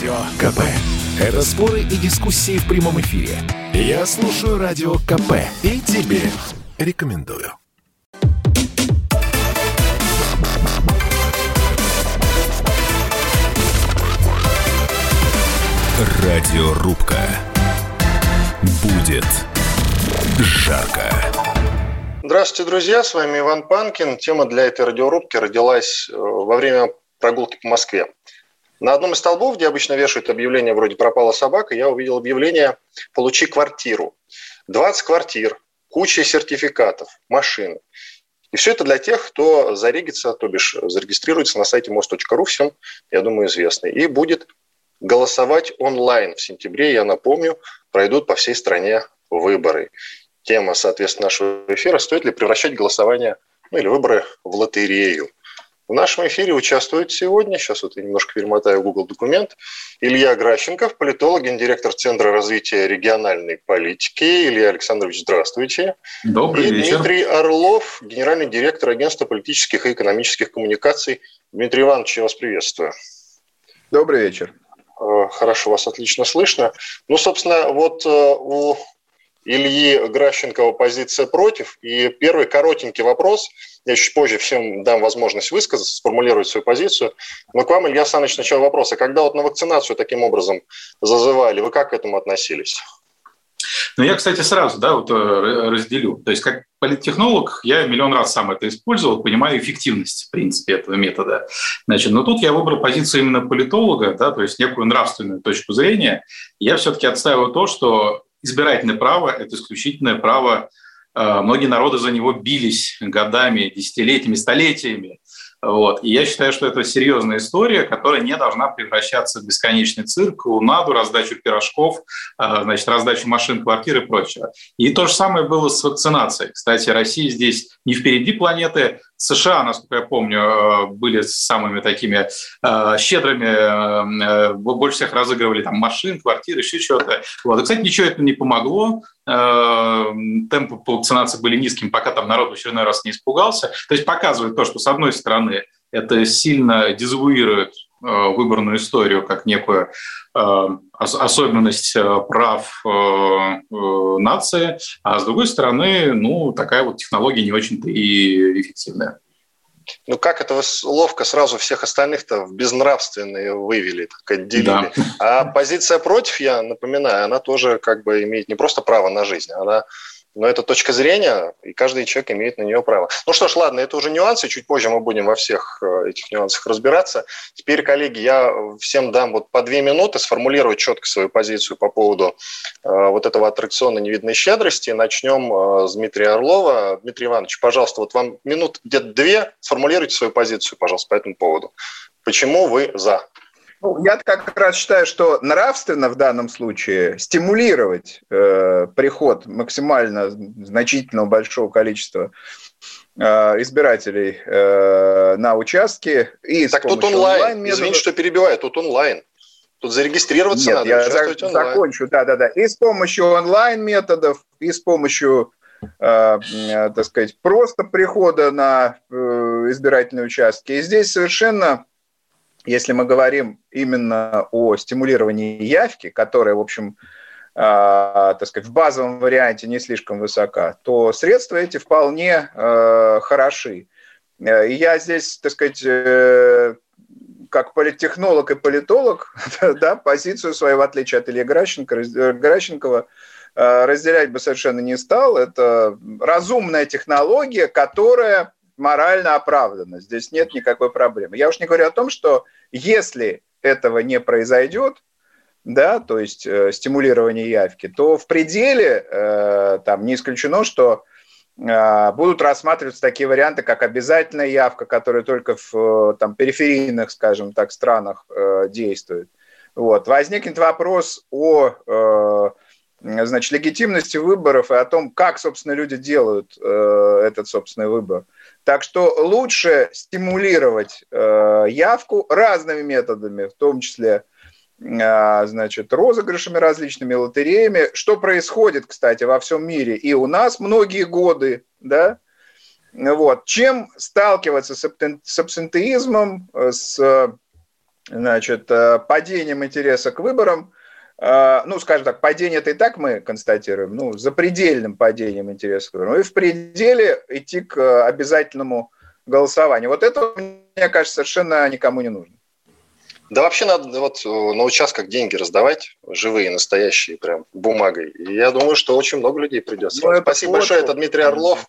Радио КП. Это споры и дискуссии в прямом эфире. Я слушаю Радио КП и тебе рекомендую. Радиорубка. Будет жарко. Здравствуйте, друзья. С вами Иван Панкин. Тема для этой радиорубки родилась э, во время прогулки по Москве. На одном из столбов, где обычно вешают объявление вроде «пропала собака», я увидел объявление «Получи квартиру». 20 квартир, куча сертификатов, машины. И все это для тех, кто зарегится, то бишь зарегистрируется на сайте мост.ру, всем, я думаю, известно. И будет голосовать онлайн в сентябре, я напомню, пройдут по всей стране выборы. Тема, соответственно, нашего эфира – стоит ли превращать голосование ну, или выборы в лотерею – в нашем эфире участвует сегодня, сейчас вот я немножко перемотаю Google документ, Илья Гращенков, политолог, гендиректор Центра развития региональной политики. Илья Александрович, здравствуйте. Добрый и вечер. Дмитрий Орлов, генеральный директор Агентства политических и экономических коммуникаций. Дмитрий Иванович, я вас приветствую. Добрый вечер. Э, хорошо, вас отлично слышно. Ну, собственно, вот э, у Ильи Гращенкова позиция против. И первый коротенький вопрос, я чуть позже всем дам возможность высказаться, сформулировать свою позицию. Но к вам, Илья Саныч, сначала вопрос. А когда вот на вакцинацию таким образом зазывали, вы как к этому относились? Ну, я, кстати, сразу да, вот, э, разделю. То есть, как политтехнолог, я миллион раз сам это использовал, понимаю эффективность, в принципе, этого метода. Значит, но тут я выбрал позицию именно политолога, да, то есть некую нравственную точку зрения. Я все-таки отстаиваю то, что избирательное право – это исключительное право. Э, многие народы за него бились годами, десятилетиями, столетиями. Вот. И я считаю, что это серьезная история, которая не должна превращаться в бесконечный цирк, лунаду, раздачу пирожков, э, значит, раздачу машин, квартир и прочего. И то же самое было с вакцинацией. Кстати, Россия здесь не впереди планеты. США, насколько я помню, э, были самыми такими э, щедрыми, больше всех разыгрывали там машин, квартир, еще что-то. Вот. И, кстати, ничего это не помогло. Темпы по вакцинации были низкими, пока там народ в очередной раз не испугался. То есть показывает то, что, с одной стороны, это сильно дезавуирует выборную историю как некую особенность прав нации, а с другой стороны, ну, такая вот технология не очень-то и эффективная. Ну как это вы ловко сразу всех остальных-то в безнравственные вывели, так отделили. Да. А позиция против, я напоминаю, она тоже как бы имеет не просто право на жизнь, она но это точка зрения, и каждый человек имеет на нее право. Ну что ж, ладно, это уже нюансы, чуть позже мы будем во всех э, этих нюансах разбираться. Теперь, коллеги, я всем дам вот по две минуты сформулировать четко свою позицию по поводу э, вот этого аттракциона невидной щедрости. Начнем э, с Дмитрия Орлова. Дмитрий Иванович, пожалуйста, вот вам минут где-то две, сформулируйте свою позицию, пожалуйста, по этому поводу. Почему вы за? Ну, я как раз считаю, что нравственно в данном случае стимулировать э, приход максимально значительного большого количества э, избирателей э, на участки. И так тут онлайн, онлайн извините, что перебиваю, тут онлайн. Тут зарегистрироваться Нет, надо. Я за, закончу, да-да-да. И с помощью онлайн-методов, и с помощью э, э, так сказать, просто прихода на э, избирательные участки. И здесь совершенно если мы говорим именно о стимулировании явки, которая, в общем, э, так сказать, в базовом варианте не слишком высока, то средства эти вполне э, хороши. Э, и я здесь, так сказать, э, как политтехнолог и политолог, да, позицию свою, в отличие от Ильи Гращенко, Гращенкова, э, разделять бы совершенно не стал. Это разумная технология, которая морально оправдано. Здесь нет никакой проблемы. Я уж не говорю о том, что если этого не произойдет, да, то есть э, стимулирование явки, то в пределе э, там не исключено, что э, будут рассматриваться такие варианты, как обязательная явка, которая только в э, там, периферийных, скажем так, странах э, действует. Вот. Возникнет вопрос о э, значит, легитимности выборов и о том, как, собственно, люди делают э, этот собственный выбор. Так что лучше стимулировать э, явку разными методами, в том числе э, значит, розыгрышами различными, лотереями, что происходит, кстати, во всем мире? И у нас многие годы, да, вот. Чем сталкиваться с абсентеизмом, с значит, падением интереса к выборам, ну, скажем так, падение это и так мы констатируем, ну, запредельным падением интереса к выборам, и в пределе идти к обязательному голосованию. Вот это, мне кажется, совершенно никому не нужно. Да вообще надо вот на участках деньги раздавать, живые, настоящие, прям бумагой. И я думаю, что очень много людей придется. Ну, Спасибо большое, это Дмитрий Орлов.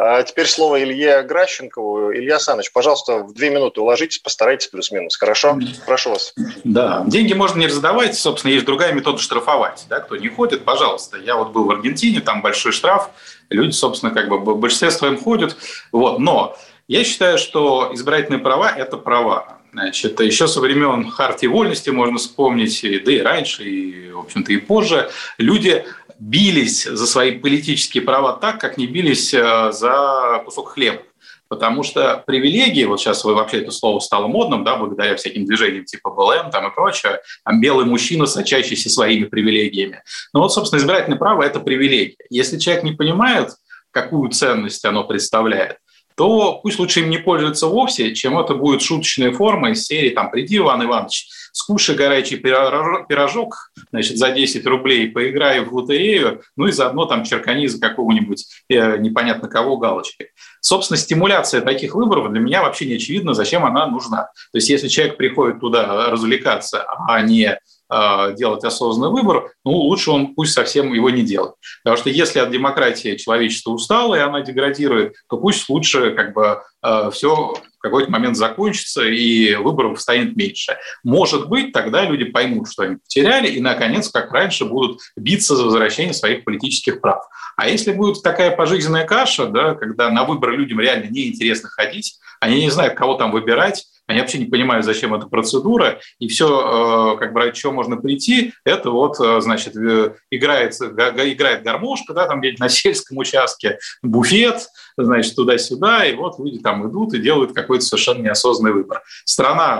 А теперь слово Илье Гращенкову. Илья Саныч, пожалуйста, в две минуты уложитесь, постарайтесь плюс-минус. Хорошо? Прошу вас. Да, деньги можно не раздавать, собственно, есть другая метода штрафовать. Да, кто не ходит, пожалуйста. Я вот был в Аргентине, там большой штраф, люди, собственно, как бы в большинстве своем ходят. Вот. Но я считаю, что избирательные права – это права. Значит, еще со времен Хартии вольности можно вспомнить, да и раньше, и, в общем-то, и позже, люди бились за свои политические права так, как не бились э, за кусок хлеба. Потому что привилегии, вот сейчас вообще это слово стало модным, да, благодаря всяким движениям типа БЛМ там и прочее, там белый мужчина, сочащийся своими привилегиями. Ну вот, собственно, избирательное право – это привилегия. Если человек не понимает, какую ценность оно представляет, то пусть лучше им не пользуются вовсе, чем это будет шуточная форма из серии там «Приди, Иван Иванович, скушай горячий пирожок значит, за 10 рублей, поиграй в лотерею, ну и заодно там черкани за какого-нибудь э, непонятно кого галочкой». Собственно, стимуляция таких выборов для меня вообще не очевидна, зачем она нужна. То есть если человек приходит туда развлекаться, а не делать осознанный выбор, ну, лучше он пусть совсем его не делает. Потому что если от демократии человечество устало, и она деградирует, то пусть лучше как бы а, все в какой-то момент закончится, и выборов станет меньше. Может быть, тогда люди поймут, что они потеряли, и, наконец, как раньше, будут биться за возвращение своих политических прав. А если будет такая пожизненная каша, да, когда на выборы людям реально неинтересно ходить, они не знают, кого там выбирать, они вообще не понимают, зачем эта процедура, и все, э, как бы, ради чего можно прийти, это вот, э, значит, э, играет, играет гармошка, да, там где-нибудь на сельском участке, буфет, значит, туда-сюда, и вот люди там идут и делают какой-то совершенно неосознанный выбор. Страна,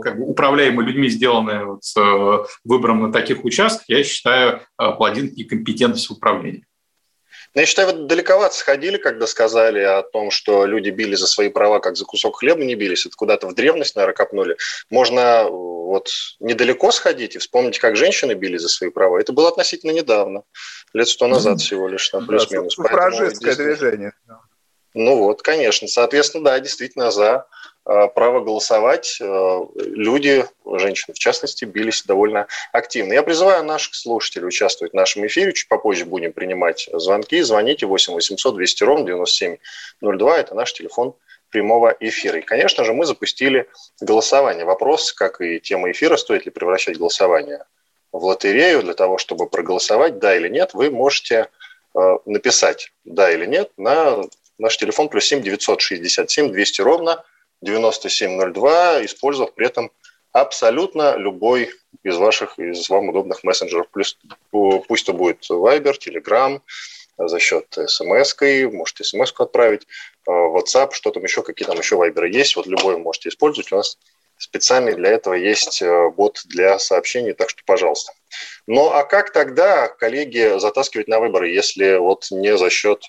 как бы, управляемая людьми, сделанная вот, выбором на таких участках, я считаю, плодин некомпетентность в управлении. Но я считаю, вы далековато сходили, когда сказали о том, что люди били за свои права, как за кусок хлеба не бились. Это куда-то в древность, наверное, копнули. Можно э, вот недалеко сходить и вспомнить, как женщины били за свои права. Это было относительно недавно, лет сто назад всего лишь, там, плюс-минус. Да, движение. Ну вот, конечно. Соответственно, да, действительно, за право голосовать э, люди, женщины в частности, бились довольно активно. Я призываю наших слушателей участвовать в нашем эфире. Чуть попозже будем принимать звонки. Звоните 8 800 200 ровно 9702. Это наш телефон прямого эфира. И, конечно же, мы запустили голосование. Вопрос, как и тема эфира, стоит ли превращать голосование в лотерею для того, чтобы проголосовать, да или нет, вы можете э, написать да или нет на наш телефон плюс 7 967 200 ровно 9702, использовав при этом абсолютно любой из ваших, из вам удобных мессенджеров. Плюс, пусть это будет Viber, Telegram, за счет смс можете смс отправить, э, WhatsApp, что там еще, какие там еще Viber есть, вот любой можете использовать. У нас специальный для этого есть э, бот для сообщений, так что пожалуйста. Ну а как тогда, коллеги, затаскивать на выборы, если вот не за счет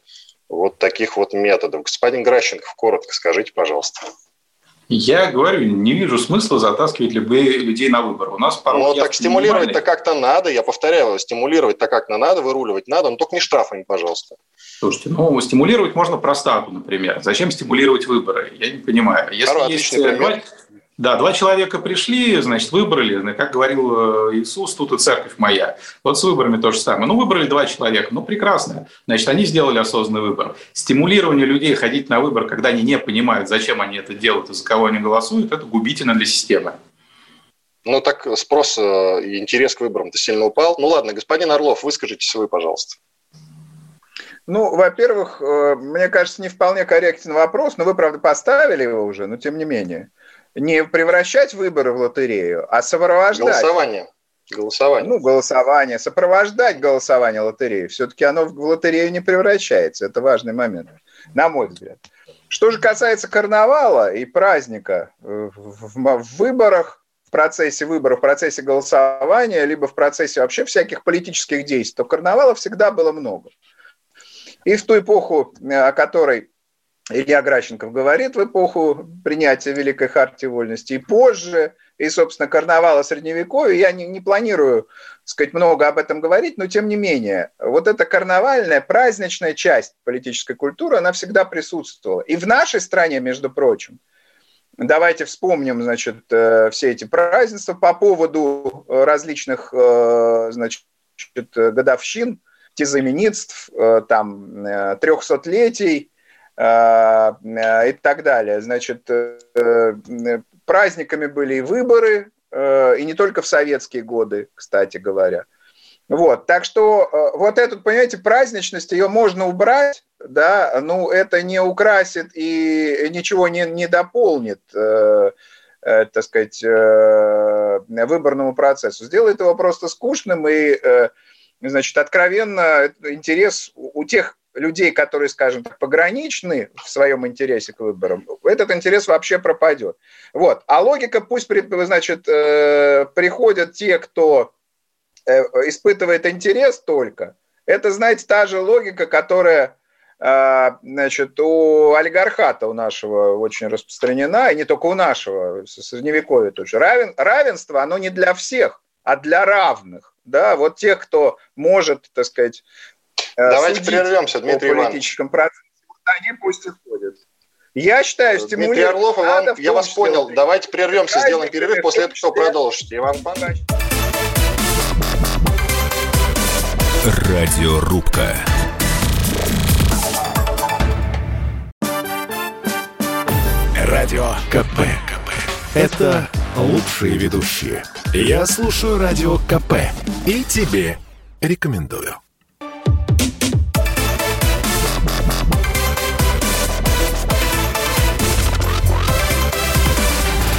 вот таких вот методов? Господин Гращенков, коротко скажите, пожалуйста. Я говорю, не вижу смысла затаскивать любые людей на выборы. У нас порой Ну, так стимулировать-то как-то надо, я повторяю, стимулировать-то как-то надо, выруливать надо, но только не штрафами, пожалуйста. Слушайте, ну, стимулировать можно простату, например. Зачем стимулировать выборы? Я не понимаю. Если Хорошо, есть два, да, два человека пришли, значит, выбрали, как говорил э, Иисус, тут и церковь моя. Вот с выборами то же самое. Ну, выбрали два человека, ну, прекрасно. Значит, они сделали осознанный выбор. Стимулирование людей ходить на выбор, когда они не понимают, зачем они это делают и за кого они голосуют, это губительно для системы. Ну, так спрос э, и интерес к выборам-то сильно упал. Ну, ладно, господин Орлов, выскажитесь вы, пожалуйста. Ну, во-первых, э, мне кажется, не вполне корректен вопрос, но вы, правда, поставили его уже, но тем не менее – не превращать выборы в лотерею, а сопровождать. Голосование. Голосование. Ну, голосование, сопровождать голосование лотереи. Все-таки оно в лотерею не превращается. Это важный момент, на мой взгляд. Что же касается карнавала и праздника э, в, выборах, в процессе выборов, в процессе голосования, либо в процессе вообще всяких политических действий, то карнавала всегда было много. И в ту эпоху, э, о которой Илья Гращенков говорит в эпоху принятия Великой Хартии Вольности и позже, и, собственно, карнавала Средневековья. Я не, не планирую, сказать, много об этом говорить, но тем не менее, вот эта карнавальная, праздничная часть политической культуры, она всегда присутствовала. И в нашей стране, между прочим, Давайте вспомним, значит, э, все эти празднества по поводу различных, э, значит, годовщин, тезаменитств, э, там, трехсотлетий и так далее. Значит, праздниками были и выборы, и не только в советские годы, кстати говоря. Вот, так что э, вот эту, понимаете, праздничность, ее можно убрать, да, ну, это не украсит и ничего не, не дополнит, э, э, так сказать, э, выборному процессу. Сделает его просто скучным и, э, значит, откровенно интерес у тех людей, которые, скажем так, пограничны в своем интересе к выборам, этот интерес вообще пропадет. Вот. А логика, пусть, значит, э, приходят те, кто Э, испытывает интерес только, это, знаете, та же логика, которая а, значит, у олигархата у нашего очень распространена, и не только у нашего, средневековья тоже. Равен, равенство, оно не для всех, а для равных. Да, вот тех, кто может, так сказать, Давайте прервемся, Дмитрий по политическом процессе, они пусть и ходят. Я считаю, стимулировать Дмитрий Орлов, Иван, я вас понял. Давайте прервемся, сделаем перерыв, после этого продолжите. Иван Панович. Радиорубка. Радио КП. КП. Это лучшие ведущие. Я слушаю Радио КП. И тебе рекомендую.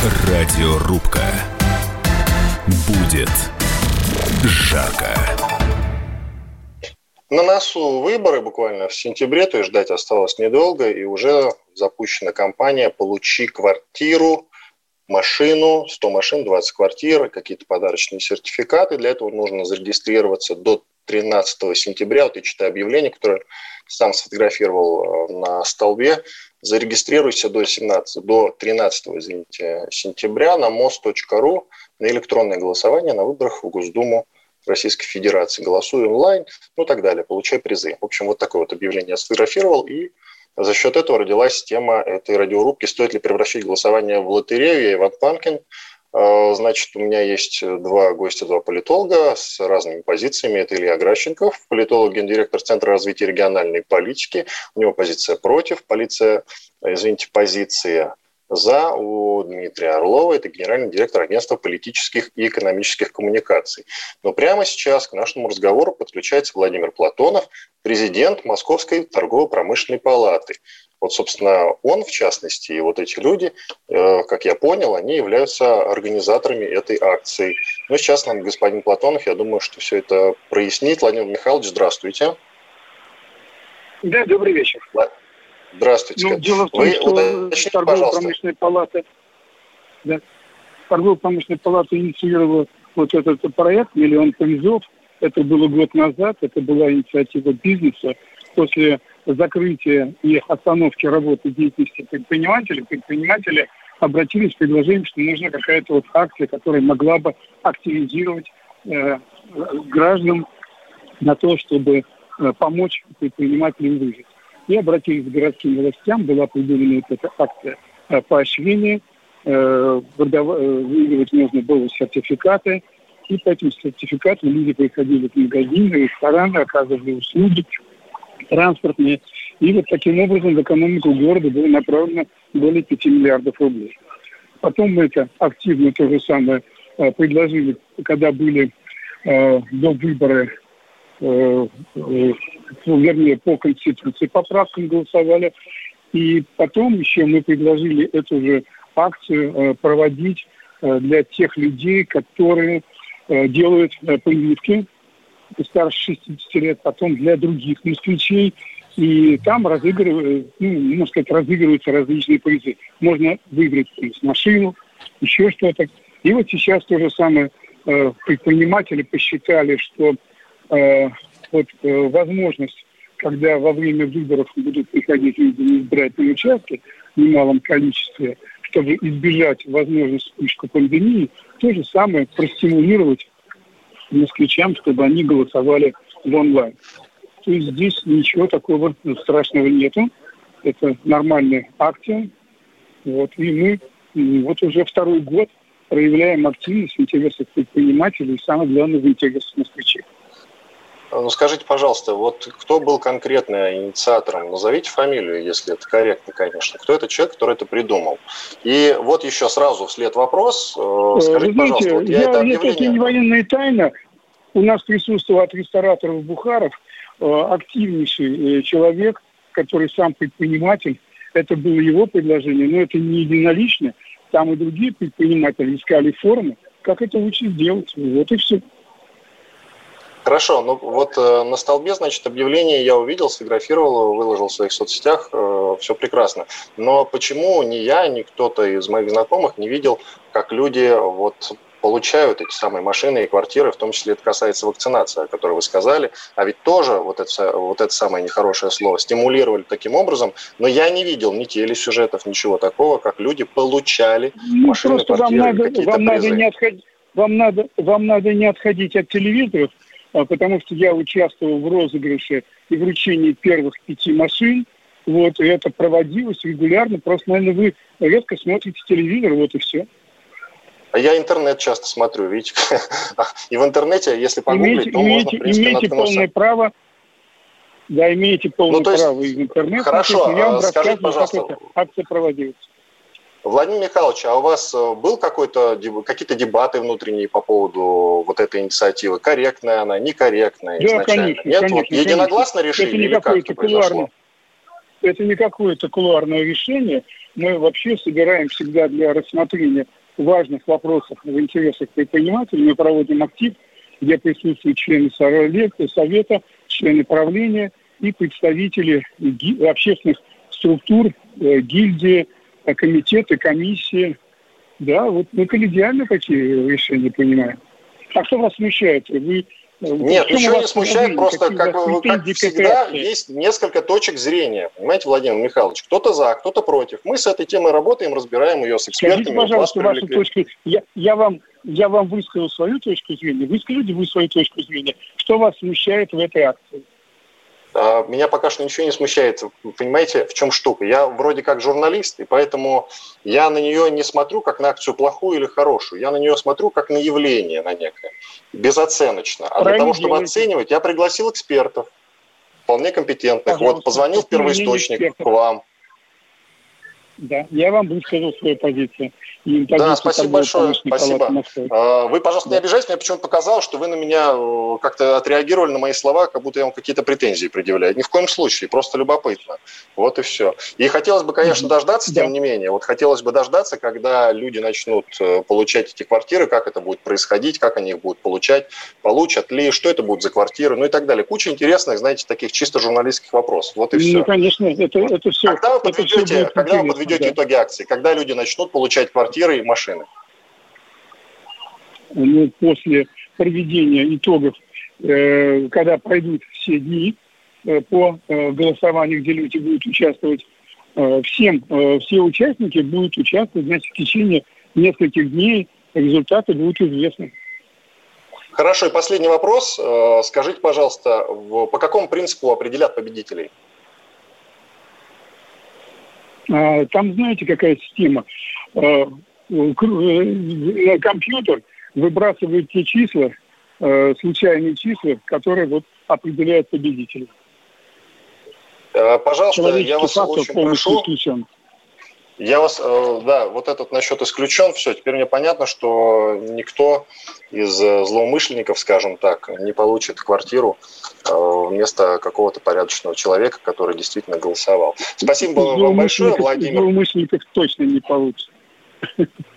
Радиорубка. Будет жарко. На носу выборы буквально в сентябре, то есть ждать осталось недолго, и уже запущена кампания «Получи квартиру», машину, 100 машин, 20 квартир, какие-то подарочные сертификаты. Для этого нужно зарегистрироваться до 13 сентября. Вот я читаю объявление, которое сам сфотографировал э, на столбе. Зарегистрируйся до, 17, до 13 извините, сентября на мост.ру на электронное голосование на выборах в Госдуму Российской Федерации, голосуй онлайн, ну и так далее, получай призы. В общем, вот такое вот объявление я сфотографировал, и за счет этого родилась тема этой радиорубки «Стоит ли превращать голосование в лотерею?» Я Иван Панкин. А, значит, у меня есть два гостя, два политолога с разными позициями. Это Илья Гращенков, политолог, гендиректор Центра развития региональной политики. У него позиция против, полиция, извините, позиция за у Дмитрия Орлова, это генеральный директор агентства политических и экономических коммуникаций. Но прямо сейчас к нашему разговору подключается Владимир Платонов, президент Московской торгово-промышленной палаты. Вот, собственно, он, в частности, и вот эти люди, э, как я понял, они являются организаторами этой акции. Но сейчас нам господин Платонов, я думаю, что все это прояснит. Владимир Михайлович, здравствуйте. Да, добрый вечер. Здравствуйте. Ну, дело в том, Вы что торгово-промышленная палата, да, торгово-промышленная палата инициировала вот этот проект «Миллион призов». Это было год назад, это была инициатива бизнеса. После закрытия и остановки работы деятельности предпринимателей, предприниматели обратились с предложением, что нужна какая-то вот акция, которая могла бы активизировать э, граждан на то, чтобы э, помочь предпринимателям выжить и обратились к городским властям, была придумана вот эта акция э, поощрения, э, выигрывать можно было сертификаты, и по этим сертификатам люди приходили в магазины, рестораны, оказывали услуги транспортные. И вот таким образом в экономику города было направлено более 5 миллиардов рублей. Потом мы это активно то же самое э, предложили, когда были до выбора Э, э, ну, вернее, по Конституции поправкам голосовали. И потом еще мы предложили эту же акцию э, проводить для тех людей, которые делают прививки старше 60 лет, потом для других москвичей. И там разыгрывают, ну, сказать, разыгрываются различные призы. Можно выиграть приз машину, еще что-то. И вот сейчас то же самое предприниматели посчитали, что э, вот, э, возможность когда во время выборов будут приходить люди на избирательные участки в немалом количестве, чтобы избежать возможности вспышки пандемии, то же самое простимулировать москвичам, чтобы они голосовали в онлайн. То есть здесь ничего такого страшного нету. Это нормальная акция. Вот. И мы вот уже второй год проявляем активность в интересах предпринимателей и, самое главное, в интересах москвичей. Ну, скажите, пожалуйста, вот кто был конкретно инициатором? Назовите фамилию, если это корректно, конечно. Кто это человек, который это придумал? И вот еще сразу вслед вопрос. Э, скажите, Вы знаете, пожалуйста, вот я, я это объявление... Это не военная тайна. У нас присутствовал от рестораторов Бухаров э, активнейший э, человек, который сам предприниматель. Это было его предложение, но это не единолично. Там и другие предприниматели искали формы, как это лучше сделать. Вот и все. Хорошо, ну вот э, на столбе, значит, объявление я увидел, сфотографировал, выложил в своих соцсетях, э, все прекрасно. Но почему ни я, ни кто-то из моих знакомых не видел, как люди вот получают эти самые машины и квартиры, в том числе это касается вакцинации, о которой вы сказали, а ведь тоже вот это, вот это самое нехорошее слово стимулировали таким образом, но я не видел ни телесюжетов, ничего такого, как люди получали ну, машины, квартиры, какие-то вам призы. Надо не отходить, вам, надо, вам надо не отходить от телевизоров, потому что я участвовал в розыгрыше и вручении первых пяти машин, вот, и это проводилось регулярно, просто, наверное, вы редко смотрите телевизор, вот и все. А я интернет часто смотрю, видите. И в интернете, если погуглить, имеете, то имеете, можно, в принципе, Имеете полное право, да, имеете полное ну, есть, право из интернета. Хорошо, я вам скажите, пожалуйста, как эта акция проводилась. Владимир Михайлович, а у вас э, был какой-то какие-то дебаты внутренние по поводу вот этой инициативы? Корректная она, некорректная да, изначально? Конечно, Нет, конечно, вот единогласно конечно. решили это не или как это произошло? Это не какое-то кулуарное решение. Мы вообще собираем всегда для рассмотрения важных вопросах в интересах предпринимателей мы проводим актив, где присутствуют члены совета, члены правления и представители общественных структур, э, гильдии, комитеты, комиссии. Да, вот мы коллегиально такие решения принимаем. А что вас смущает? Вы нет, ничего не смущает, просто, как, как всегда, есть несколько точек зрения. Понимаете, Владимир Михайлович, кто-то за, кто-то против. Мы с этой темой работаем, разбираем ее с экспертами. Скажите, пожалуйста, вашу точку. Я, я, вам, я вам высказал свою точку зрения, вы скажите вы свою точку зрения. Что вас смущает в этой акции? А, меня пока что ничего не смущает. Понимаете, в чем штука? Я вроде как журналист, и поэтому я на нее не смотрю как на акцию плохую или хорошую. Я на нее смотрю как на явление на некое, безоценочно. А для того, чтобы оценивать, я пригласил экспертов, вполне компетентных. Вот позвонил в первоисточник к вам. Да, я вам высказал свою позицию. И да, спасибо большое, спасибо. А, вы, пожалуйста, да. не обижайтесь, мне почему-то показалось, что вы на меня э, как-то отреагировали на мои слова, как будто я вам какие-то претензии предъявляю. Ни в коем случае, просто любопытно. Вот и все. И хотелось бы, конечно, дождаться, тем не менее, вот хотелось бы дождаться, когда люди начнут э, получать эти квартиры, как это будет происходить, как они их будут получать, получат ли, что это будет за квартиры, ну и так далее. Куча интересных, знаете, таких чисто журналистских вопросов. Вот и все. Ну, конечно, это, это все. Когда вы подведете, когда вы подведете да. итоги акции, когда люди начнут получать квартиры и машины? Ну, после проведения итогов, э, когда пройдут все дни э, по э, голосованию, где люди будут участвовать, э, всем, э, все участники будут участвовать, значит, в течение нескольких дней результаты будут известны. Хорошо, и последний вопрос. Э, скажите, пожалуйста, по какому принципу определят победителей? А, там, знаете, какая система? А, э, компьютер выбрасывает те числа, э, случайные числа, которые вот определяют победителей. Э, пожалуйста, я вас очень прошу. Исключен. Я вас, э, да, вот этот насчет исключен, все, теперь мне понятно, что никто из э, злоумышленников, скажем так, не получит квартиру э, вместо какого-то порядочного человека, который действительно голосовал. Спасибо вам большое, Владимир. Злоумышленников точно не получит.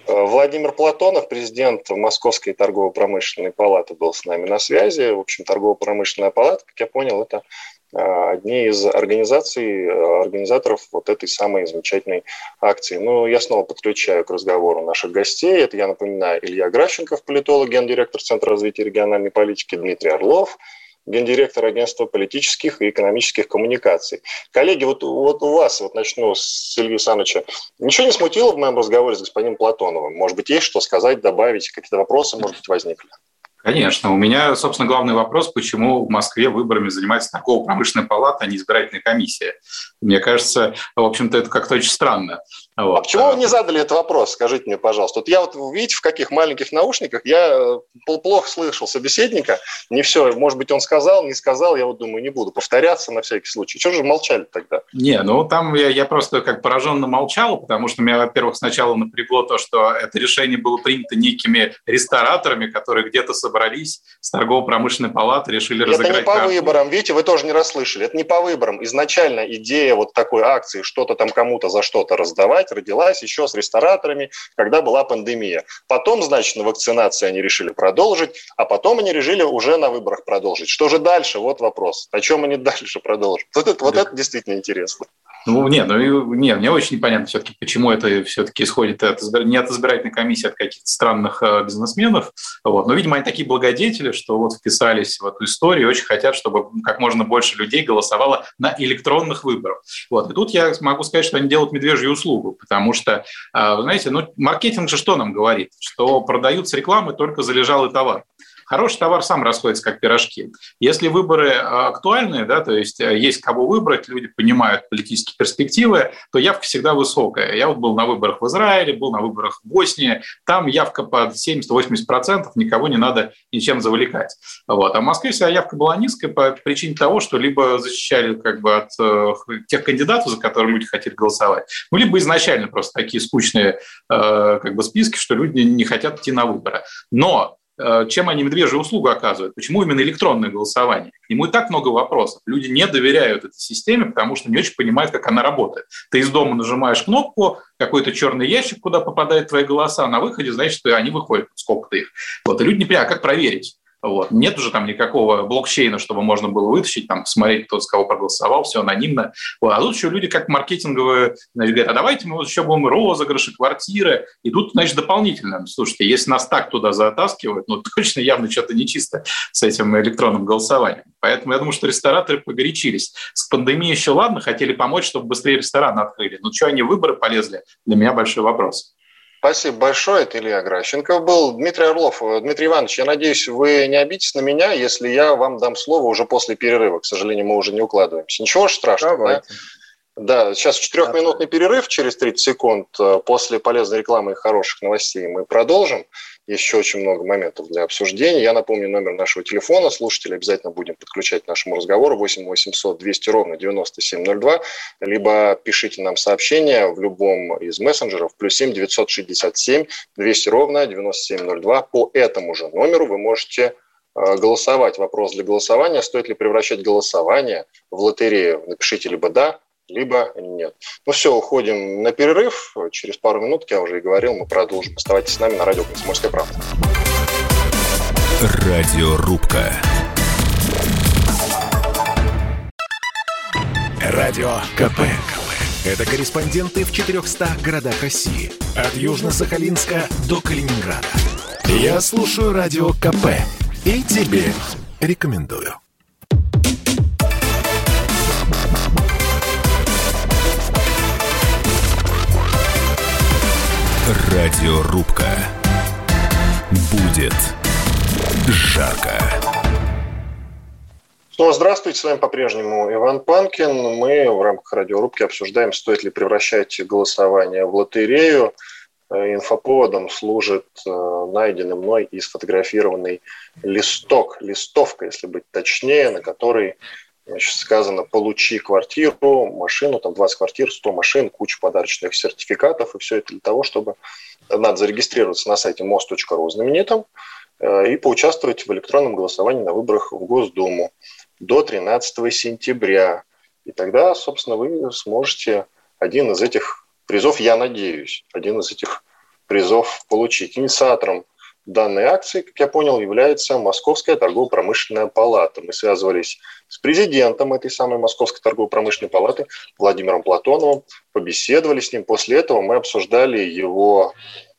Владимир Платонов, президент Московской торгово-промышленной палаты, был с нами на связи. В общем, торгово-промышленная палата, как я понял, это одни из организаций, э, организаторов вот этой самой замечательной акции. Ну, я снова подключаю к разговору наших гостей. Это, я напоминаю, Илья Гращенков, политолог, гендиректор Центра развития региональной политики, Дмитрий Орлов, гендиректор агентства политических и экономических коммуникаций. Коллеги, вот, вот у вас, вот начну с Ильи Саныча, ничего не смутило в моем разговоре с господином Платоновым? Может быть, есть что сказать, добавить, какие-то вопросы, может быть, возникли? Конечно. У меня, собственно, главный вопрос, почему в Москве выборами занимается торгово-промышленная палата, а не избирательная комиссия. Мне кажется, в общем-то, это как-то очень странно. Вот. А почему вы не задали этот вопрос, скажите мне, пожалуйста? Вот я вот, видите, в каких маленьких наушниках, я э, плохо слышал собеседника, не все, может быть, он сказал, не сказал, я вот думаю, не буду повторяться на всякий случай. Чего же молчали тогда? Не, ну там я, я просто как пораженно молчал, потому что меня, во-первых, сначала напрягло то, что это решение было принято некими рестораторами, которые где-то собрались с торгово-промышленной палаты, решили это разыграть... Это не по карту. выборам, видите, вы тоже не расслышали, это не по выборам. Изначально идея вот такой акции, что-то там кому-то за что-то раздавать, родилась еще с рестораторами, когда была пандемия. Потом, значит, на вакцинации они решили продолжить, а потом они решили уже на выборах продолжить. Что же дальше? Вот вопрос. О чем они дальше продолжат? Вот это, вот это действительно интересно. Ну, нет, ну, не, мне очень непонятно все-таки, почему это все-таки исходит от, не от избирательной комиссии, а от каких-то странных э, бизнесменов. Вот. Но, видимо, они такие благодетели, что вот вписались в эту историю и очень хотят, чтобы как можно больше людей голосовало на электронных выборах. Вот. И тут я могу сказать, что они делают медвежью услугу, потому что, э, вы знаете, ну, маркетинг же что нам говорит? Что продаются рекламы только залежалый товар. Хороший товар сам расходится как пирожки. Если выборы а, актуальные, да, то есть э, есть кого выбрать, люди понимают политические перспективы, то явка всегда высокая. Я вот был на выборах в Израиле, был на выборах в Боснии, там явка под 70-80%, никого не надо ничем завлекать. Вот. А в Москве вся явка была низкая по причине того, что либо защищали как бы от э, тех кандидатов, за которых люди хотели голосовать, ну, либо изначально просто такие скучные э, как бы списки, что люди не хотят идти на выборы. Но Э, чем они медвежью услугу оказывают? Почему именно электронное голосование? К нему и так много вопросов. Люди не доверяют этой системе, потому что не очень понимают, как она работает. Ты из дома нажимаешь кнопку, какой-то черный ящик, куда попадают твои голоса, на выходе, значит, они выходят, сколько-то их. Вот, и люди не понимают, а как проверить? Вот. Нет уже там никакого блокчейна, чтобы можно было вытащить, там, посмотреть, кто с кого проголосовал, все анонимно. Вот. А тут еще люди как маркетинговые значит, говорят, а давайте мы вот еще будем розыгрыши, квартиры. И тут, значит, дополнительно, слушайте, если нас так туда затаскивают, ну, точно явно что-то нечисто с этим электронным голосованием. Поэтому я думаю, что рестораторы погорячились. С пандемией еще ладно, хотели помочь, чтобы быстрее рестораны открыли. Но что они выборы полезли, для меня большой вопрос. Спасибо большое. Это Илья Гращенков был. Дмитрий Орлов. Дмитрий Иванович, я надеюсь, вы не обидитесь на меня, если я вам дам слово уже после перерыва. К сожалению, мы уже не укладываемся. Ничего страшного. Давайте. Да? Да, сейчас четырехминутный перерыв через 30 секунд. Э, после полезной рекламы и хороших новостей мы продолжим. Еще очень много моментов для обсуждения. Я напомню номер нашего телефона. Слушатели обязательно будем подключать к нашему разговору 8 800 200 ровно 9702. Либо пишите нам сообщение в любом из мессенджеров. Плюс 7 967 200 ровно 9702. По этому же номеру вы можете э, голосовать. Вопрос для голосования. Стоит ли превращать голосование в лотерею? Напишите либо «да», либо нет. Ну все, уходим на перерыв. Через пару минут, как я уже и говорил, мы продолжим. Оставайтесь с нами на радио «Комсомольская правда». Радиорубка. Радио КП. Это корреспонденты в 400 городах России. От Южно-Сахалинска до Калининграда. Я слушаю Радио КП. И тебе рекомендую. Радиорубка. Будет жарко. Снова здравствуйте, с вами по-прежнему Иван Панкин. Мы в рамках радиорубки обсуждаем, стоит ли превращать голосование в лотерею. Э, инфоповодом служит э, найденный мной и сфотографированный листок, листовка, если быть точнее, на которой значит, сказано «получи квартиру, машину, там 20 квартир, 100 машин, куча подарочных сертификатов», и все это для того, чтобы надо зарегистрироваться на сайте мост.ру знаменитом э, и поучаствовать в электронном голосовании на выборах в Госдуму до 13 сентября. И тогда, собственно, вы сможете один из этих призов, я надеюсь, один из этих призов получить. Инициатором данной акции, как я понял, является Московская торгово-промышленная палата. Мы связывались с президентом этой самой Московской торгово-промышленной палаты Владимиром Платоновым, побеседовали с ним. После этого мы обсуждали его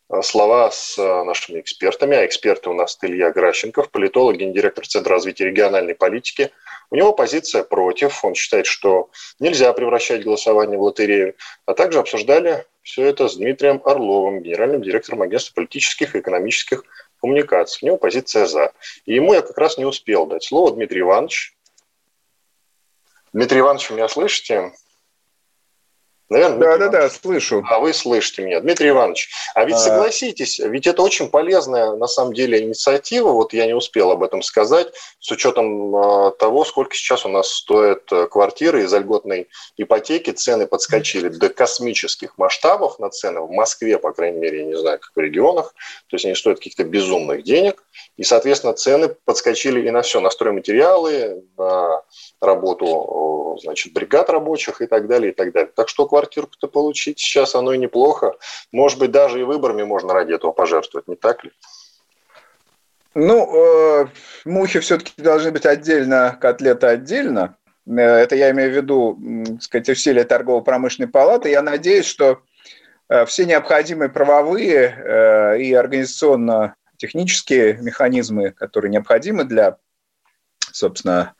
э, слова с э, нашими экспертами, а эксперты у нас Илья Гращенков, политолог, гендиректор Центра развития региональной политики. У него позиция против, он считает, что нельзя превращать голосование в лотерею, а также обсуждали все это с Дмитрием Орловым, генеральным директором агентства политических и экономических коммуникаций. У него позиция «за». И ему я как раз не успел дать слово. Дмитрий Иванович. Дмитрий Иванович, меня слышите? Наверное, да, да, да, слышу. А вы слышите меня. Дмитрий Иванович, а ведь а... согласитесь, ведь это очень полезная на самом деле инициатива, вот я не успел об этом сказать, с учетом а, того, сколько сейчас у нас стоят э, квартиры из льготной ипотеки, цены подскочили до космических масштабов на цены в Москве, по крайней мере, я не знаю, как в регионах, то есть они стоят каких-то безумных денег, и, соответственно, цены подскочили и на все, на стройматериалы, на работу значит, бригад рабочих и так далее, и так далее. Так что квартирку-то получить сейчас оно и неплохо. Может быть, даже и выборами можно ради этого пожертвовать, не так ли? Ну, э, мухи все-таки должны быть отдельно, котлеты отдельно. Э, это я имею в виду, так сказать, усилия торгово-промышленной палаты. Я надеюсь, что э, все необходимые правовые э, и организационно технические механизмы, которые необходимы для собственно,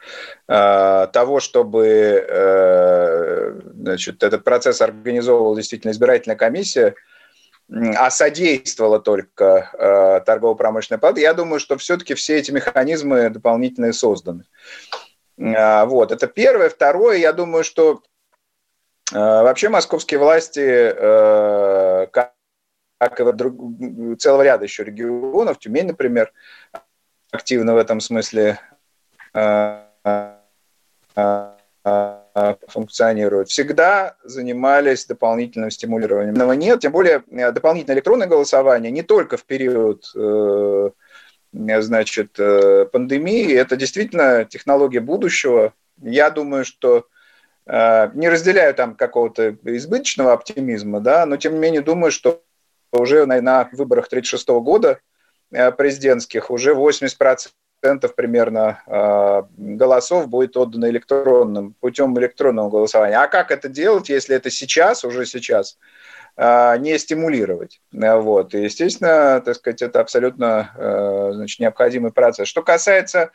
э, того, чтобы э, значит, этот процесс организовывала действительно избирательная комиссия, а содействовала только э, торгово-промышленная палата, я думаю, что все-таки все эти механизмы дополнительные созданы. Вот, это первое. Второе, я думаю, что вообще московские власти, как и в целого ряда еще регионов, Тюмень, например, активно в этом смысле функционируют, всегда занимались дополнительным стимулированием. Но нет, тем более э, дополнительное электронное голосование не только в период значит, пандемии, это действительно технология будущего. Я думаю, что не разделяю там какого-то избыточного оптимизма, да, но тем не менее думаю, что уже на, на выборах 1936 года э, президентских уже 80% примерно э, голосов будет отдано электронным, путем электронного голосования. А как это делать, если это сейчас, уже сейчас, э, не стимулировать? Вот. И, естественно, так сказать, это абсолютно значит, необходимый процесс. Что касается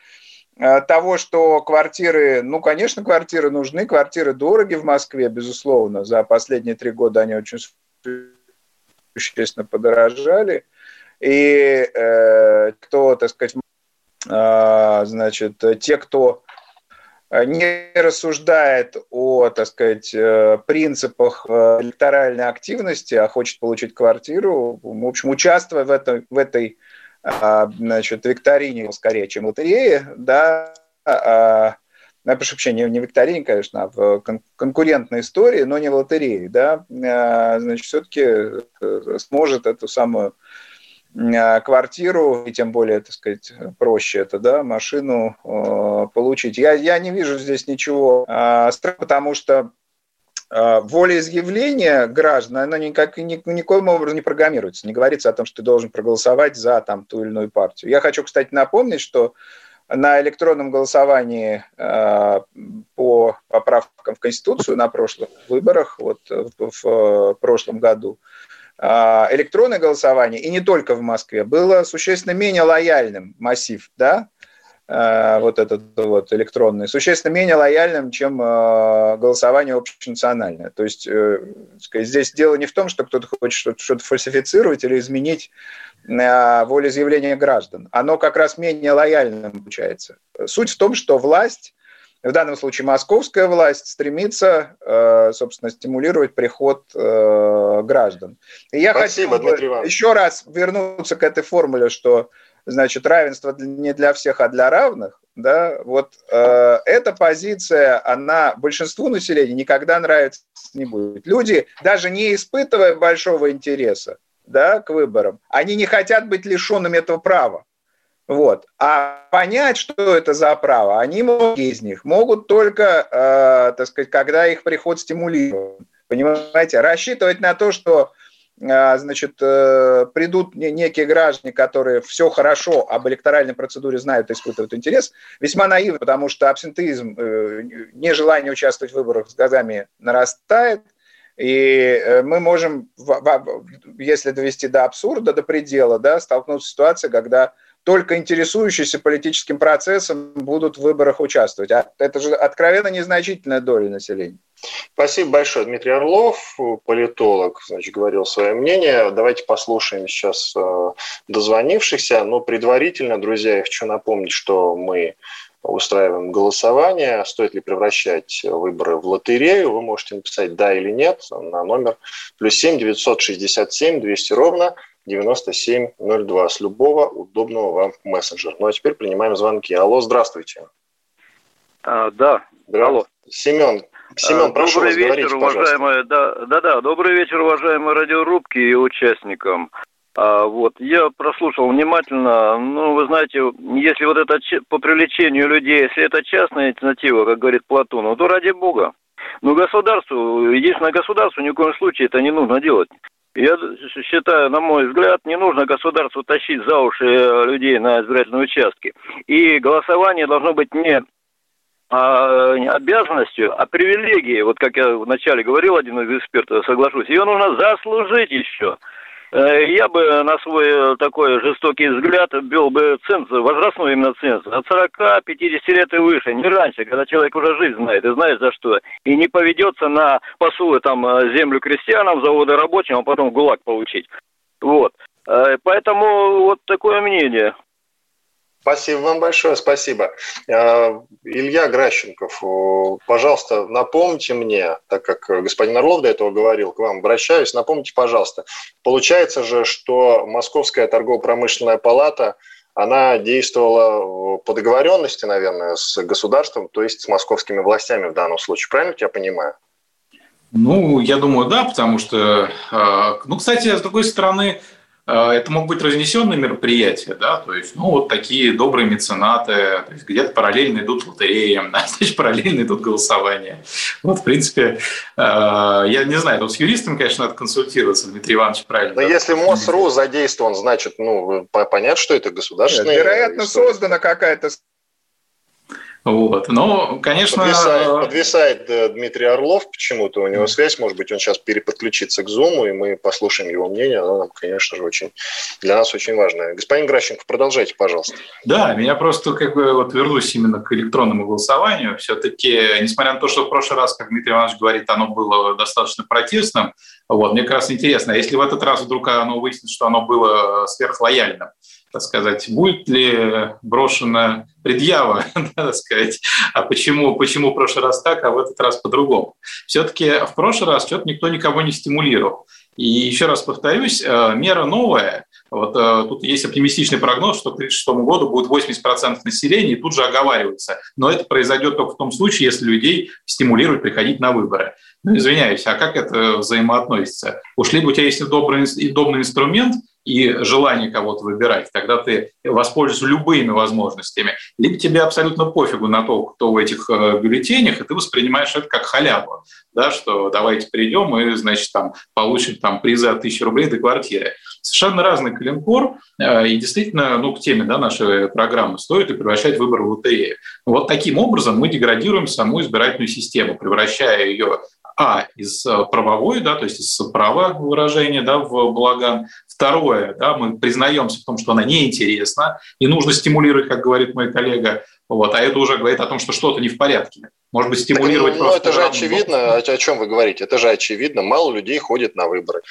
того, что квартиры, ну, конечно, квартиры нужны, квартиры дороги в Москве, безусловно. За последние три года они очень существенно подорожали. И э, кто, так сказать, значит, те, кто не рассуждает о, так сказать, э, принципах э, электоральной активности, а хочет получить квартиру, в общем, участвуя в, этом, в этой э, значит, викторине, скорее, чем лотерее, да, а, я прошу прощения, не викторине, конечно, а в кон- конкурентной истории, но не в лотерее, да, а, значит, все-таки э, сможет эту самую а, квартиру, и тем более, так сказать, проще это, да, машину э, получить. Я, я не вижу здесь ничего, э, потому что э, волеизъявление граждан, оно никак, ни, никоим образом не программируется. Не говорится о том, что ты должен проголосовать за там, ту или иную партию. Я хочу, кстати, напомнить, что на электронном голосовании э, по поправкам в Конституцию на прошлых выборах, вот в, в прошлом году, э, электронное голосование, и не только в Москве, было существенно менее лояльным массив, да, э, вот этот вот электронный, существенно менее лояльным, чем голосование общенациональное. То есть здесь дело не в том, что кто-то хочет что-то фальсифицировать или изменить Э, волеизъявления граждан, оно как раз менее лояльным получается. Суть в том, что власть, в данном случае московская власть, стремится, э, собственно, стимулировать приход э, граждан. И я Спасибо, хотел еще раз вернуться к этой формуле, что значит, равенство не для всех, а для равных, да, вот э, эта позиция, она большинству населения никогда нравиться не будет. Люди, даже не испытывая большого интереса, да, к выборам, они не хотят быть лишенными этого права. Вот. А понять, что это за право, они, многие из них, могут только, э, так сказать, когда их приход стимулирован. Понимаете, рассчитывать на то, что э, значит, э, придут некие граждане, которые все хорошо об электоральной процедуре знают и испытывают интерес, весьма наивно, потому что абсентеизм, э, нежелание участвовать в выборах с годами нарастает, И э, мы можем, если довести до абсурда, до предела, да, столкнуться с ситуацией, когда только интересующиеся политическим процессом будут в выборах участвовать. А это же откровенно незначительная доля населения. Спасибо большое, Дмитрий Орлов, политолог, значит, говорил свое мнение. Давайте послушаем сейчас э, дозвонившихся. Но предварительно, друзья, я хочу напомнить, что мы устраиваем голосование, стоит ли превращать выборы в лотерею. Вы можете написать «да» или «нет» на номер плюс 7 967 200 ровно 9702 с любого удобного вам мессенджера. Ну а теперь принимаем звонки. Алло, здравствуйте. А, да, Здравствуйте. алло. Семен, Семен, а, прошу добрый вас, вечер, говорите, уважаемые, да, да, да, добрый вечер, уважаемые радиорубки и участникам. А, вот, я прослушал внимательно, ну, вы знаете, если вот это по привлечению людей, если это частная инициатива, как говорит Платон, ну, то ради бога. Но государству, единственное государству ни в коем случае это не нужно делать. Я считаю, на мой взгляд, не нужно государству тащить за уши э, людей на избирательные участки. И голосование должно быть не а, обязанностью, а привилегией. Вот как я вначале говорил, один из экспертов, соглашусь, ее нужно заслужить еще. Э, я бы на свой такой жестокий взгляд ввел бы ценз, возрастной именно ценз, от 40-50 лет и выше, не раньше, когда человек уже жизнь знает и знает за что, и не поведется на посулы там э, землю крестьянам, заводы рабочим, а потом ГУЛАГ получить. Вот. Э, поэтому вот такое мнение. Спасибо вам большое, спасибо. А, Илья Гращенков, пожалуйста, напомните мне, так как господин Орлов до этого говорил, к вам обращаюсь, напомните, пожалуйста, получается же, что Московская торгово-промышленная палата, она действовала по договоренности, наверное, с государством, то есть с московскими властями в данном случае, правильно я понимаю? Ну, я думаю, да, потому что, а, ну, кстати, с другой стороны, это могут быть разнесенные мероприятия, да, то есть, ну, вот такие добрые меценаты, то есть где-то параллельно идут лотереи, значит, параллельно идут голосования. Вот, в принципе, а, я не знаю, с юристом, конечно, надо консультироваться, Дмитрий Иванович правильно. Но да, если МОСРУ задействован, значит, ну, понятно, что это государственная... Вероятно, создана какая-то вот. Но, конечно... Подвисает, подвисает э, Дмитрий Орлов почему-то, у него связь, может быть, он сейчас переподключится к Zoom, и мы послушаем его мнение, оно нам, конечно же, очень, для нас очень важное. Господин Гращенко, продолжайте, пожалуйста. Да, меня просто как бы вот вернусь именно к электронному голосованию. Все-таки, несмотря на то, что в прошлый раз, как Дмитрий Иванович говорит, оно было достаточно протестным, вот, мне как раз интересно, а если в этот раз вдруг оно выяснится, что оно было сверхлояльным, так сказать, будет ли брошена предъява, так сказать, а почему, почему в прошлый раз так, а в этот раз по-другому. Все-таки в прошлый раз что-то никто никого не стимулировал. И еще раз повторюсь, э, мера новая. Вот э, тут есть оптимистичный прогноз, что к 1936 году будет 80% населения, и тут же оговаривается. Но это произойдет только в том случае, если людей стимулировать приходить на выборы. Ну, извиняюсь, а как это взаимоотносится? Уж либо у тебя есть удобный, удобный инструмент – и желание кого-то выбирать, тогда ты воспользуешься любыми возможностями. Либо тебе абсолютно пофигу на то, кто в этих э, бюллетенях, и ты воспринимаешь это как халяву, да, что давайте придем и, значит, там, получим там, призы от тысячи рублей до квартиры. Совершенно разный калинкор, э, и действительно, ну, к теме да, нашей программы стоит и превращать выбор в лотерею. Вот таким образом мы деградируем саму избирательную систему, превращая ее а, из э, правовой, да, то есть из права выражения да, в благан. Второе, да, мы признаемся в том, что она неинтересна, и нужно стимулировать, как говорит мой коллега, вот, а это уже говорит о том, что что-то не в порядке. Может быть, стимулировать так, ну, просто... Это же очевидно, о, о чем вы говорите, это же очевидно, мало людей ходит на выборы.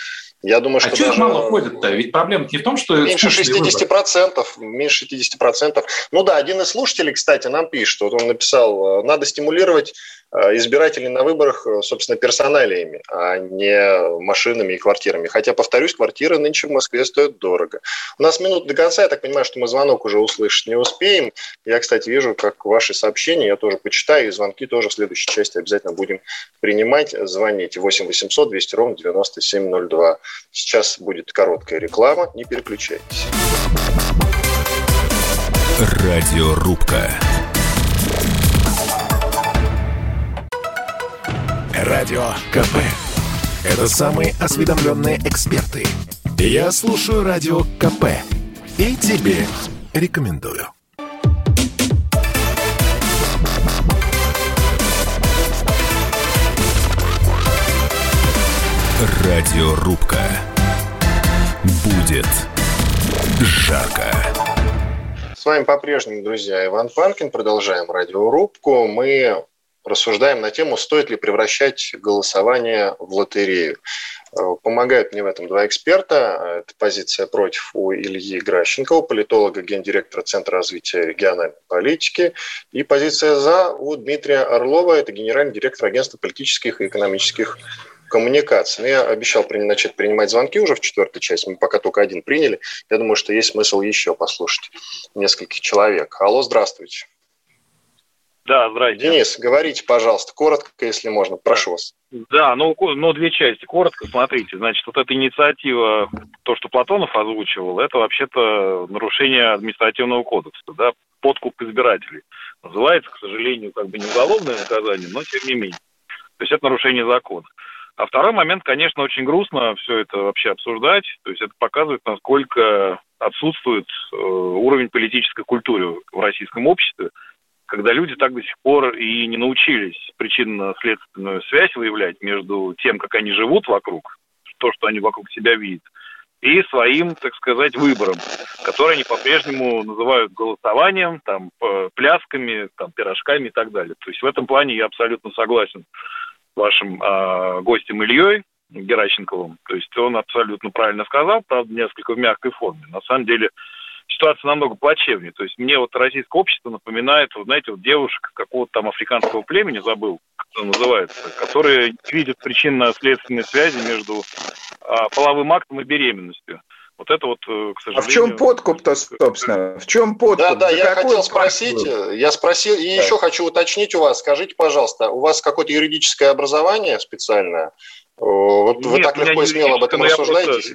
Я думаю, а что, а даже... мало ходит-то? Ведь проблема не в том, что... Меньше 60%, процентов, меньше 60%. Ну да, один из слушателей, кстати, нам пишет, вот он написал, э, надо стимулировать Э, избирателей на выборах, э, собственно, персоналиями, а не машинами и квартирами. Хотя, повторюсь, квартиры нынче в Москве стоят дорого. У нас минут до конца, я так понимаю, что мы звонок уже услышать не успеем. Я, кстати, вижу, как ваши сообщения, я тоже почитаю, и звонки тоже в следующей части обязательно будем принимать. Звоните 8 800 200 ровно 9702. Сейчас будет короткая реклама, не переключайтесь. Радиорубка. Радио КП. Это самые осведомленные эксперты. Я слушаю Радио КП. И тебе рекомендую. Радиорубка. Будет жарко. С вами по-прежнему, друзья, Иван Панкин. Продолжаем радиорубку. Мы рассуждаем на тему, стоит ли превращать голосование в лотерею. Помогают мне в этом два эксперта. Это позиция против у Ильи Гращенкова, политолога, гендиректора Центра развития региональной политики. И позиция за у Дмитрия Орлова, это генеральный директор агентства политических и экономических коммуникаций. Но я обещал начать принимать звонки уже в четвертой части, мы пока только один приняли. Я думаю, что есть смысл еще послушать нескольких человек. Алло, здравствуйте. Да, здравствуйте. Денис, говорите, пожалуйста, коротко, если можно, прошу вас. Да, ну, ну две части. Коротко, смотрите, значит, вот эта инициатива, то, что Платонов озвучивал, это вообще-то нарушение административного кодекса, да, подкуп избирателей. Называется, к сожалению, как бы не уголовное наказание, но тем не менее. То есть это нарушение закона. А второй момент, конечно, очень грустно все это вообще обсуждать. То есть это показывает, насколько отсутствует э, уровень политической культуры в российском обществе когда люди так до сих пор и не научились причинно-следственную связь выявлять между тем, как они живут вокруг, то, что они вокруг себя видят, и своим, так сказать, выбором, который они по-прежнему называют голосованием, там, плясками, там, пирожками и так далее. То есть в этом плане я абсолютно согласен вашим э, гостем Ильей Геращенковым. То есть он абсолютно правильно сказал, правда, несколько в мягкой форме. На самом деле ситуация намного плачевнее. То есть мне вот российское общество напоминает, вот знаете, вот девушек какого-то там африканского племени, забыл, как это называется, которые видят причинно-следственные связи между а, половым актом и беременностью. Вот это вот, э, к сожалению... А в чем подкуп-то, собственно? В чем подкуп? Да, да, За я хотел спросить, был? я спросил, и да. еще хочу уточнить у вас, скажите, пожалуйста, у вас какое-то юридическое образование специальное? Вот Нет, вы так легко и смело об этом рассуждаете? Просто Э,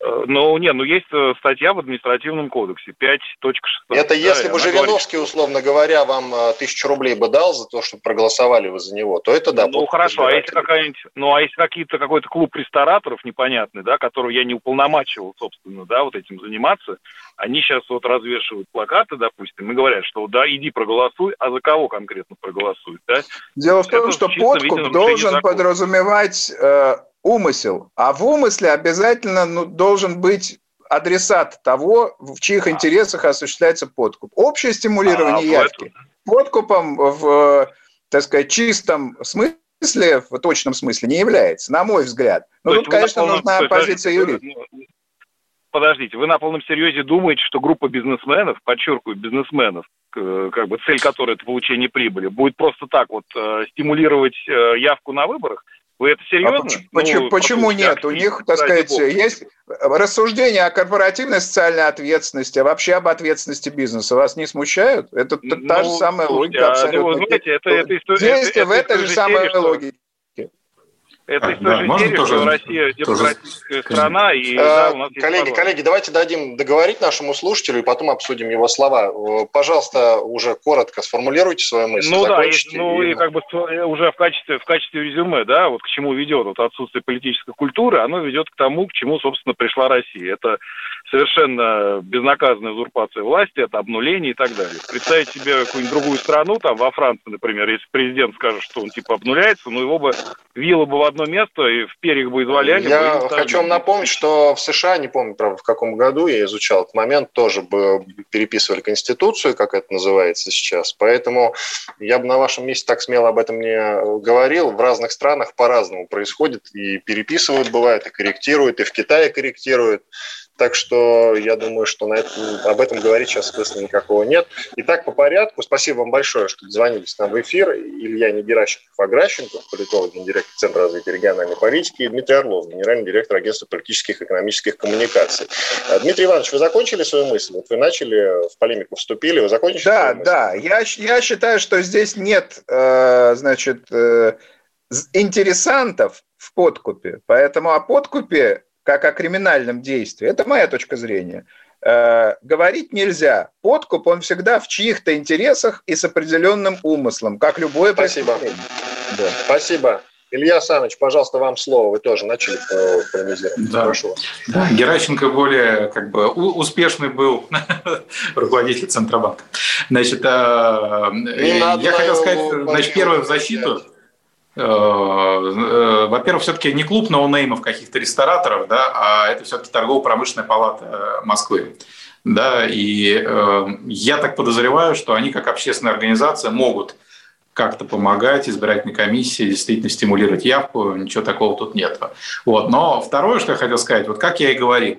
ну, не, ну есть э, статья в административном кодексе 5.16. Это если бы Жириновский, говорит, условно говоря, вам э, тысячу рублей бы дал за то, что проголосовали вы за него, то это да. Ну, хорошо, а если какая-нибудь, ну, а если какие-то какой-то клуб рестораторов непонятный, да, который я не уполномачивал, собственно, да, вот этим заниматься, они сейчас вот развешивают плакаты, допустим, и говорят, что да, иди проголосуй, а за кого конкретно проголосуй, да? Дело в том, это что подкуп должен подразумевать э, умысел. А в умысле обязательно ну, должен быть адресат того, в чьих а. интересах осуществляется подкуп. Общее стимулирование а, явки. Подкупом в, так сказать, чистом смысле, в точном смысле, не является, на мой взгляд. Но тут, конечно, полном... нужна позиция юриста. Ну, подождите, вы на полном серьезе думаете, что группа бизнесменов, подчеркиваю, бизнесменов, как бы цель которой это получение прибыли, будет просто так вот э, стимулировать э, явку на выборах? Вы это серьезно? А почему, ну, почему нет? У них, так сказать, Бог. есть рассуждения о корпоративной социальной ответственности, а вообще об ответственности бизнеса. Вас не смущают? Это ну, та же самая слушайте, логика абсолютно. А, ну, знаете, это, это история, Действие это, в этой же самой логике. Это из той да, же серии, тоже, что Россия демократическая тоже... страна. И, а, да, у нас коллеги, коллеги, давайте дадим договорить нашему слушателю и потом обсудим его слова. Пожалуйста, уже коротко сформулируйте свою мысль. Ну да, и, ну и как бы уже в качестве, в качестве резюме, да, вот к чему ведет вот отсутствие политической культуры, оно ведет к тому, к чему, собственно, пришла Россия. Это совершенно безнаказанная узурпация власти, это обнуление и так далее. Представить себе какую-нибудь другую страну, там во Франции, например, если президент скажет, что он типа обнуляется, ну его бы вило бы в одно место и в перьях бы изваляли. Я бы, хочу вам напомнить, что в США, не помню, правда, в каком году я изучал этот момент, тоже бы переписывали Конституцию, как это называется сейчас. Поэтому я бы на вашем месте так смело об этом не говорил. В разных странах по-разному происходит. И переписывают бывает, и корректируют, и в Китае корректируют. Так что я думаю, что на этом, об этом говорить сейчас смысла никакого нет. Итак, по порядку. Спасибо вам большое, что дозвонились нам в эфир. Илья Негеращенков Агращенко, политолог, гендиректор Центра развития региональной политики, и Дмитрий Орлов, генеральный директор агентства политических и экономических коммуникаций. А, Дмитрий Иванович, вы закончили свою мысль? Вот вы начали, в полемику вступили, вы закончили Да, да. Я, я считаю, что здесь нет, э, значит, э, интересантов в подкупе. Поэтому о подкупе как о криминальном действии. Это моя точка зрения. Э, говорить нельзя. Подкуп, он всегда в чьих-то интересах и с определенным умыслом, как любое Спасибо. Да. Спасибо. Илья Саныч, пожалуйста, вам слово. Вы тоже начали полемизировать. Да. Прошу вас. Да, Геращенко более как бы успешный был руководитель Центробанка. Значит, э, я хотел сказать, значит, первое в защиту. Во-первых, все-таки не клуб ноунеймов каких-то рестораторов, да, а это все-таки торгово-промышленная палата Москвы. Да, и я так подозреваю, что они как общественная организация могут как-то помогать избирательной комиссии, действительно стимулировать явку, ничего такого тут нет. Вот. Но второе, что я хотел сказать, вот как я и говорил,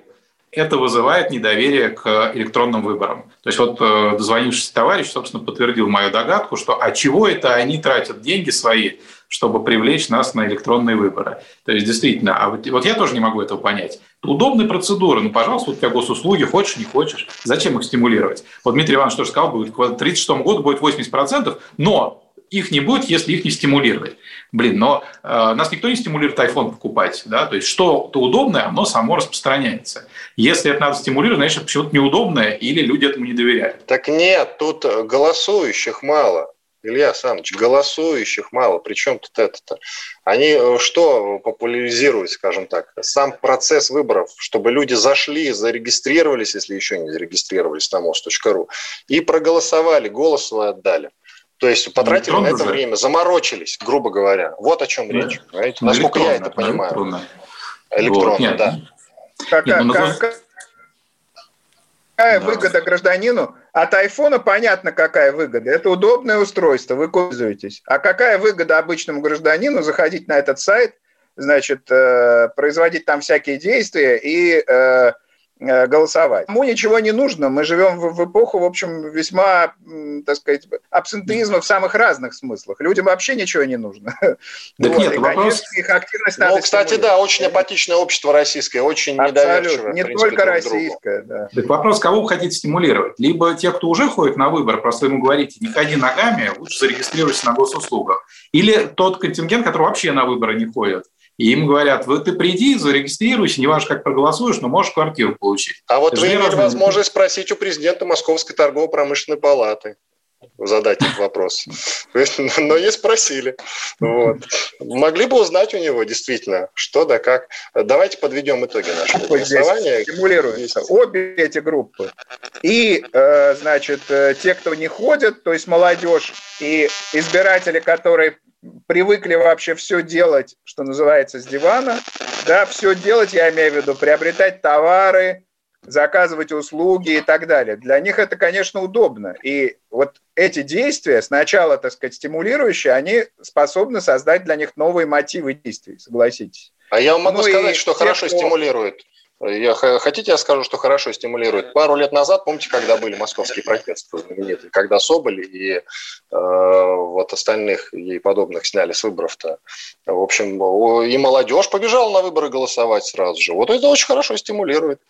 это вызывает недоверие к электронным выборам. То есть вот э, дозвонившийся товарищ, собственно, подтвердил мою догадку, что а чего это они тратят деньги свои, чтобы привлечь нас на электронные выборы. То есть действительно, а вот, вот я тоже не могу этого понять. Удобная процедура, ну, пожалуйста, у тебя госуслуги, хочешь, не хочешь, зачем их стимулировать? Вот Дмитрий Иванович тоже сказал, будет к 1936 году будет 80%, но их не будет, если их не стимулировать. Блин, но э, нас никто не стимулирует iPhone покупать, да, то есть что-то удобное, оно само распространяется. Если это надо стимулировать, значит, почему-то неудобное или люди этому не доверяют. Так нет, тут голосующих мало. Илья Саныч, голосующих мало. Причем тут это-то? Они э, что популяризируют, скажем так? Сам процесс выборов, чтобы люди зашли, зарегистрировались, если еще не зарегистрировались на мост.ру, и проголосовали, голос свой отдали. То есть потратили на это время, заморочились, грубо говоря. Вот о чем да. речь. Понимаете? Насколько я это понимаю. Электронно, электронно вот, да. Какая, нет, ну, какая, какая да. выгода гражданину? От айфона понятно, какая выгода. Это удобное устройство, вы пользуетесь. А какая выгода обычному гражданину заходить на этот сайт, значит, э, производить там всякие действия и э, голосовать. Ему ничего не нужно. Мы живем в, эпоху, в общем, весьма, так сказать, абсентеизма в самых разных смыслах. Людям вообще ничего не нужно. Так вот. нет, и, вопрос... их активность ну, надо кстати, да, очень апатичное общество российское, очень недоверчивое. Не принципе, только российское, да. Так вопрос, кого вы хотите стимулировать? Либо те, кто уже ходит на выбор, просто ему говорите, не ходи ногами, лучше зарегистрируйся на госуслугах. Или тот контингент, который вообще на выборы не ходит. И им говорят, вы ты приди, зарегистрируйся, не важно, как проголосуешь, но можешь квартиру получить. А вот вы имели возможность спросить у президента Московской торгово-промышленной палаты задать этот вопрос. Но не спросили. Вот. Могли бы узнать у него действительно, что да как. Давайте подведем итоги нашего голосования. Стимулируются обе эти группы. И, э, значит, э, те, кто не ходят, то есть молодежь и избиратели, которые привыкли вообще все делать, что называется, с дивана, да, все делать, я имею в виду, приобретать товары, заказывать услуги и так далее. Для них это, конечно, удобно. И вот эти действия, сначала, так сказать, стимулирующие, они способны создать для них новые мотивы действий, согласитесь. А я вам могу ну сказать, что хорошо кто... стимулирует. Я, хотите, я скажу, что хорошо стимулирует? Пару лет назад, помните, когда были московские протесты знаменитые, когда Соболь и э, вот остальных ей подобных сняли с выборов-то. В общем, и молодежь побежала на выборы голосовать сразу же. Вот это очень хорошо стимулирует.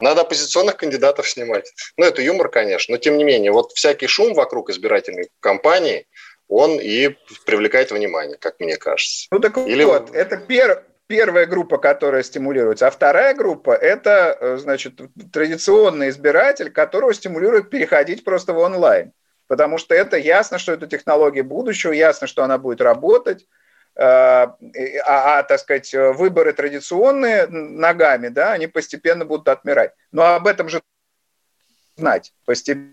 Надо оппозиционных кандидатов снимать. Ну, это юмор, конечно, но тем не менее, вот всякий шум вокруг избирательной кампании, он и привлекает внимание, как мне кажется. Ну так Или... вот, это первое первая группа, которая стимулируется, а вторая группа – это, э, значит, традиционный избиратель, которого стимулирует переходить просто в онлайн. Потому что это ясно, что это технология будущего, ясно, что она будет работать, а, а, так сказать, выборы традиционные ногами, да, они постепенно будут отмирать. Но об этом же знать постепенно.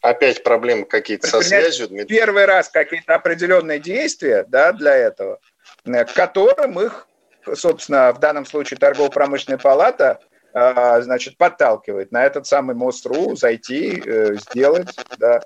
Опять проблемы какие-то со связью, Дмитрий? Первый раз какие-то определенные действия да, для этого – Э, к которым их, собственно, в данном случае торгово-промышленная палата э, значит, подталкивает на этот самый мост.ру, зайти, э, сделать. Да.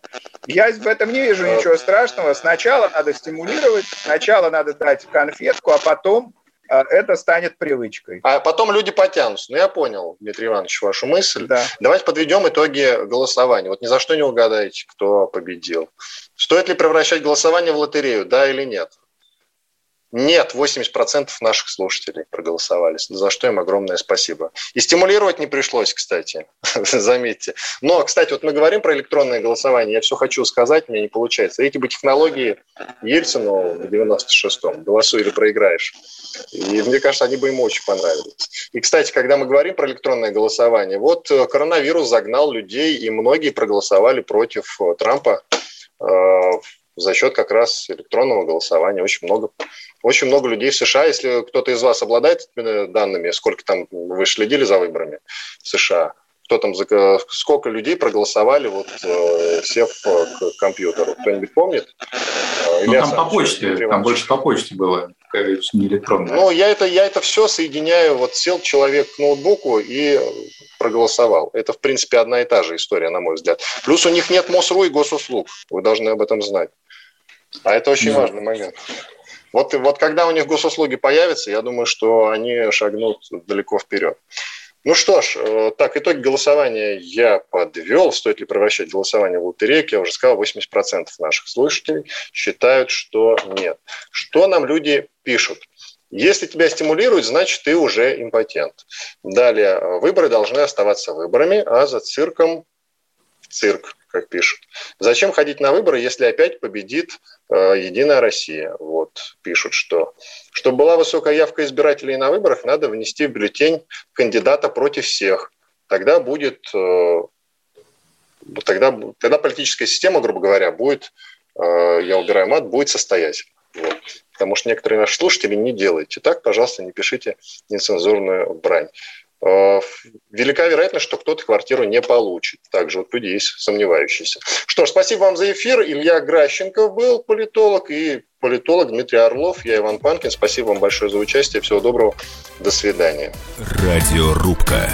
Я в этом не вижу ничего страшного. Сначала надо стимулировать, сначала надо дать конфетку, а потом это станет привычкой. А потом люди потянутся. Ну, я понял, Дмитрий Иванович, вашу мысль. Да. Давайте подведем итоги голосования. Вот ни за что не угадаете, кто победил. Стоит ли превращать голосование в лотерею, да или нет? Нет, 80% наших слушателей проголосовали, за что им огромное спасибо. И стимулировать не пришлось, кстати, заметьте. Но, кстати, вот мы говорим про электронное голосование, я все хочу сказать, меня не получается. Эти бы технологии Ельцину в 96-м, голосуй или проиграешь. И мне кажется, они бы ему очень понравились. И, кстати, когда мы говорим про электронное голосование, вот э, коронавирус загнал людей, и многие проголосовали против э, Трампа э, за счет как раз электронного голосования. Очень много очень много людей в США, если кто-то из вас обладает данными, сколько там вы следили за выборами в США, кто там, сколько людей проголосовали, вот сев к компьютеру. Кто-нибудь помнит? Ну, там по почте, там больше по почте было, не электронно. Ну, я это, я это все соединяю, вот сел человек к ноутбуку и проголосовал. Это, в принципе, одна и та же история, на мой взгляд. Плюс у них нет МОСРУ и госуслуг. Вы должны об этом знать. А это очень да. важный момент. Вот, вот когда у них госуслуги появятся, я думаю, что они шагнут далеко вперед. Ну что ж, э, так, итоги голосования я подвел. Стоит ли превращать голосование в лотерейку? Я уже сказал, 80% наших слушателей считают, что нет. Что нам люди пишут? Если тебя стимулируют, значит, ты уже импотент. Далее, выборы должны оставаться выборами, а за цирком цирк, как пишут. Зачем ходить на выборы, если опять победит э, Единая Россия? Вот пишут, что чтобы была высокая явка избирателей на выборах, надо внести в бюллетень кандидата против всех. Тогда будет, э, тогда, тогда политическая система, грубо говоря, будет, э, я убираю мат, будет состоять. Вот. Потому что некоторые наши слушатели не делают. Так, пожалуйста, не пишите нецензурную брань. Э, велика вероятность, что кто-то квартиру не получит. Также вот люди есть сомневающиеся. Что ж, спасибо вам за эфир. Илья Гращенко был политолог и политолог Дмитрий Орлов. Я Иван Панкин. Спасибо вам большое за участие. Всего доброго. До свидания. Радиорубка.